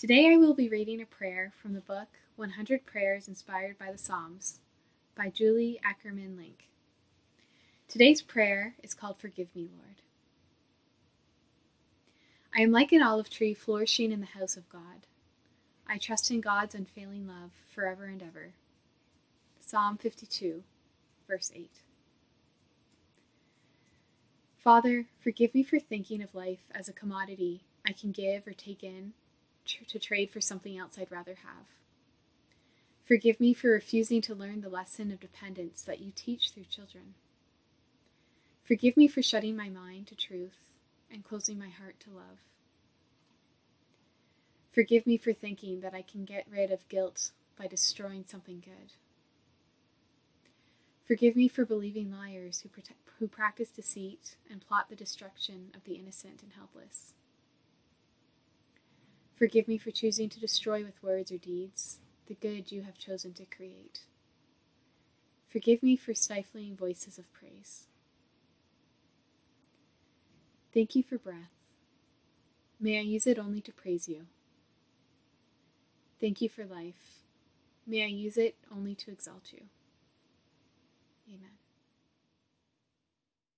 Today I will be reading a prayer from the book 100 Prayers Inspired by the Psalms by Julie Ackerman Link. Today's prayer is called Forgive Me, Lord. I am like an olive tree flourishing in the house of God. I trust in God's unfailing love forever and ever. Psalm 52, verse 8. Father, forgive me for thinking of life as a commodity I can give or take in to trade for something else I'd rather have. Forgive me for refusing to learn the lesson of dependence that you teach through children. Forgive me for shutting my mind to truth and closing my heart to love. Forgive me for thinking that I can get rid of guilt by destroying something good. Forgive me for believing liars who, protect, who practice deceit and plot the destruction of the innocent and helpless. Forgive me for choosing to destroy with words or deeds the good you have chosen to create. Forgive me for stifling voices of praise. Thank you for breath. May I use it only to praise you. Thank you for life. May I use it only to exalt you. Amen.